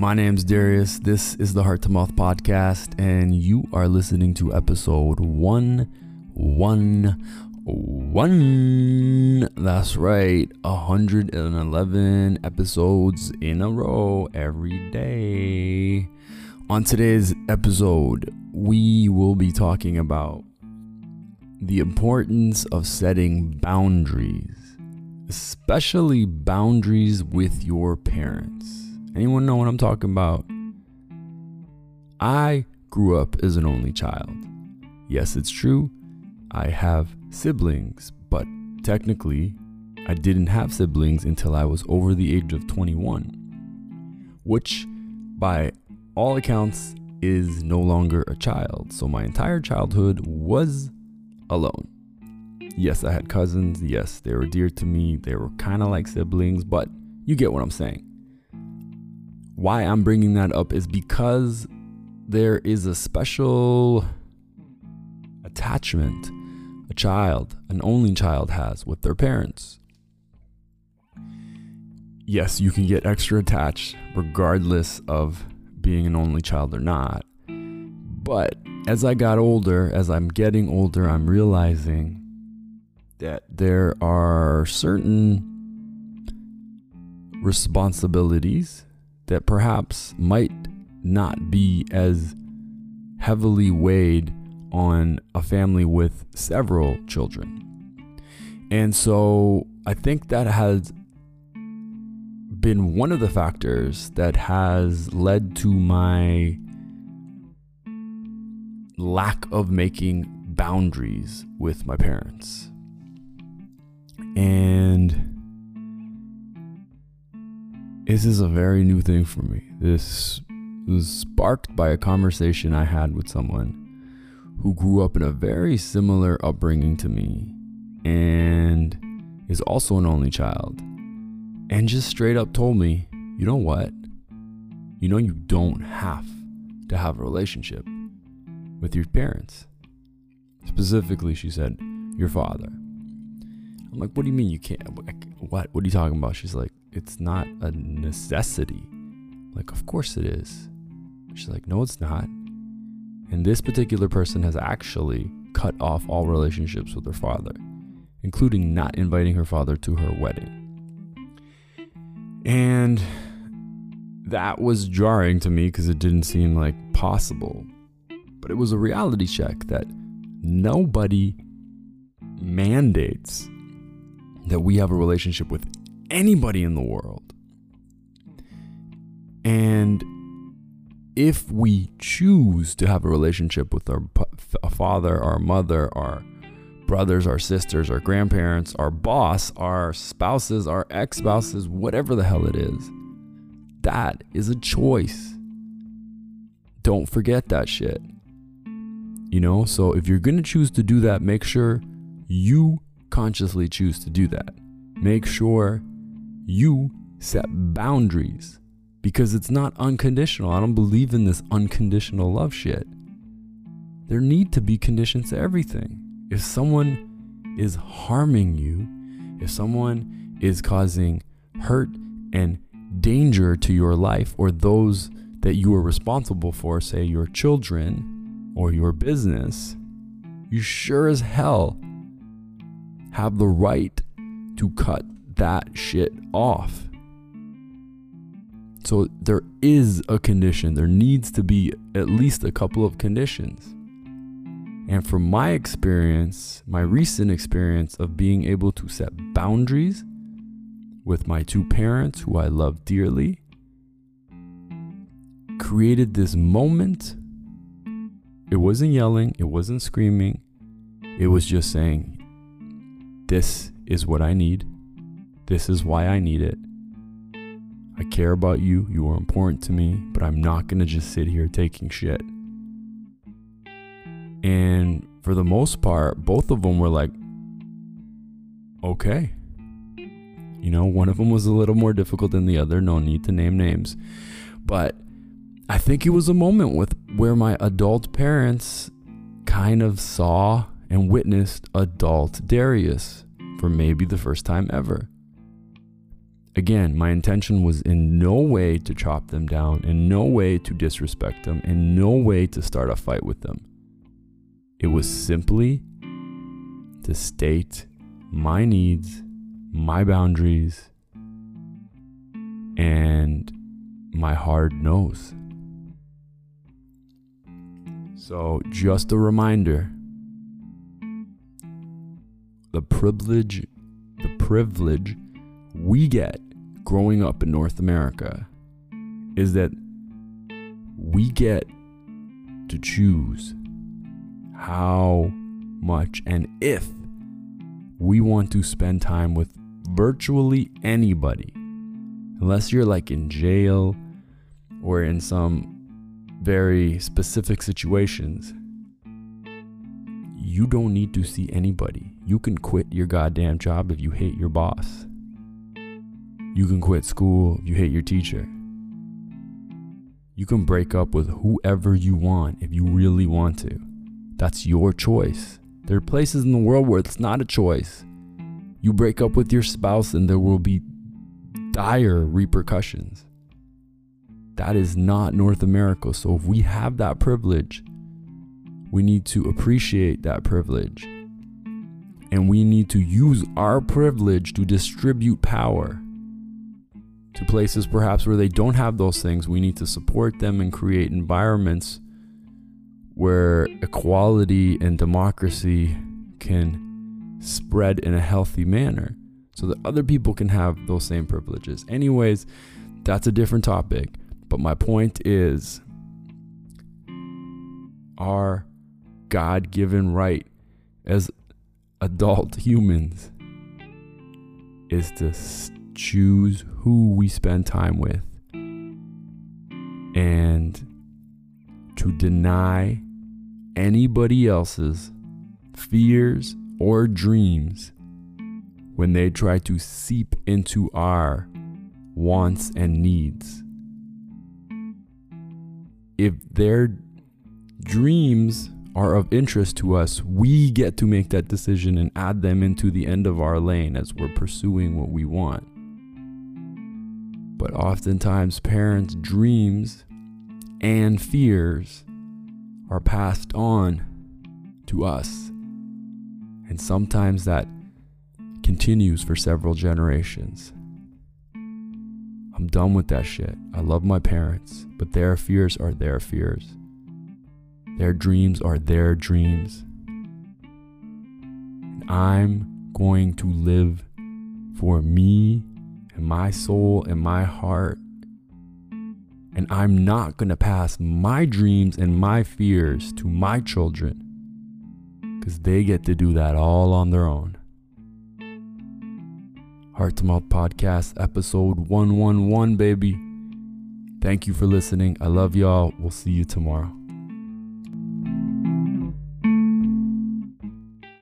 My name's Darius. This is the Heart to Mouth podcast, and you are listening to episode one, one, one. That's right, 111 episodes in a row every day. On today's episode, we will be talking about the importance of setting boundaries especially boundaries with your parents. Anyone know what I'm talking about? I grew up as an only child. Yes, it's true. I have siblings, but technically, I didn't have siblings until I was over the age of 21, which, by all accounts, is no longer a child. So my entire childhood was alone. Yes, I had cousins. Yes, they were dear to me. They were kind of like siblings, but you get what I'm saying. Why I'm bringing that up is because there is a special attachment a child, an only child, has with their parents. Yes, you can get extra attached regardless of being an only child or not. But as I got older, as I'm getting older, I'm realizing that there are certain responsibilities that perhaps might not be as heavily weighed on a family with several children. And so I think that has been one of the factors that has led to my lack of making boundaries with my parents. And this is a very new thing for me. This was sparked by a conversation I had with someone who grew up in a very similar upbringing to me and is also an only child. And just straight up told me, you know what? You know, you don't have to have a relationship with your parents. Specifically, she said, your father. I'm like, what do you mean you can't? What? What are you talking about? She's like, it's not a necessity. Like, of course it is. She's like, no, it's not. And this particular person has actually cut off all relationships with her father, including not inviting her father to her wedding. And that was jarring to me because it didn't seem like possible. But it was a reality check that nobody mandates that we have a relationship with anybody in the world. And if we choose to have a relationship with our father, our mother, our brothers, our sisters, our grandparents, our boss, our spouses, our ex spouses, whatever the hell it is, that is a choice. Don't forget that shit. You know, so if you're going to choose to do that, make sure you consciously choose to do that. Make sure you set boundaries because it's not unconditional. I don't believe in this unconditional love shit. There need to be conditions to everything. If someone is harming you, if someone is causing hurt and danger to your life or those that you are responsible for, say your children or your business, you sure as hell have the right to cut that shit off. So there is a condition. There needs to be at least a couple of conditions. And from my experience, my recent experience of being able to set boundaries with my two parents, who I love dearly, created this moment. It wasn't yelling, it wasn't screaming, it was just saying, this is what I need. This is why I need it. I care about you. You are important to me, but I'm not going to just sit here taking shit. And for the most part, both of them were like, okay. You know, one of them was a little more difficult than the other. No need to name names. But I think it was a moment with where my adult parents kind of saw and witnessed adult Darius for maybe the first time ever. Again, my intention was in no way to chop them down, in no way to disrespect them, in no way to start a fight with them. It was simply to state my needs, my boundaries, and my hard nose. So, just a reminder the privilege the privilege we get growing up in North America is that we get to choose how much and if we want to spend time with virtually anybody. Unless you're like in jail or in some very specific situations, you don't need to see anybody. You can quit your goddamn job if you hate your boss. You can quit school if you hate your teacher. You can break up with whoever you want if you really want to. That's your choice. There are places in the world where it's not a choice. You break up with your spouse and there will be dire repercussions. That is not North America. So if we have that privilege, we need to appreciate that privilege. And we need to use our privilege to distribute power to places perhaps where they don't have those things. We need to support them and create environments where equality and democracy can spread in a healthy manner so that other people can have those same privileges. Anyways, that's a different topic. But my point is our God given right as adult humans is to choose who we spend time with and to deny anybody else's fears or dreams when they try to seep into our wants and needs. If their dreams are of interest to us, we get to make that decision and add them into the end of our lane as we're pursuing what we want. But oftentimes, parents' dreams and fears are passed on to us. And sometimes that continues for several generations. I'm done with that shit. I love my parents, but their fears are their fears. Their dreams are their dreams. And I'm going to live for me my soul and my heart. And I'm not going to pass my dreams and my fears to my children because they get to do that all on their own. Heart to Mouth Podcast, episode 111, baby. Thank you for listening. I love y'all. We'll see you tomorrow.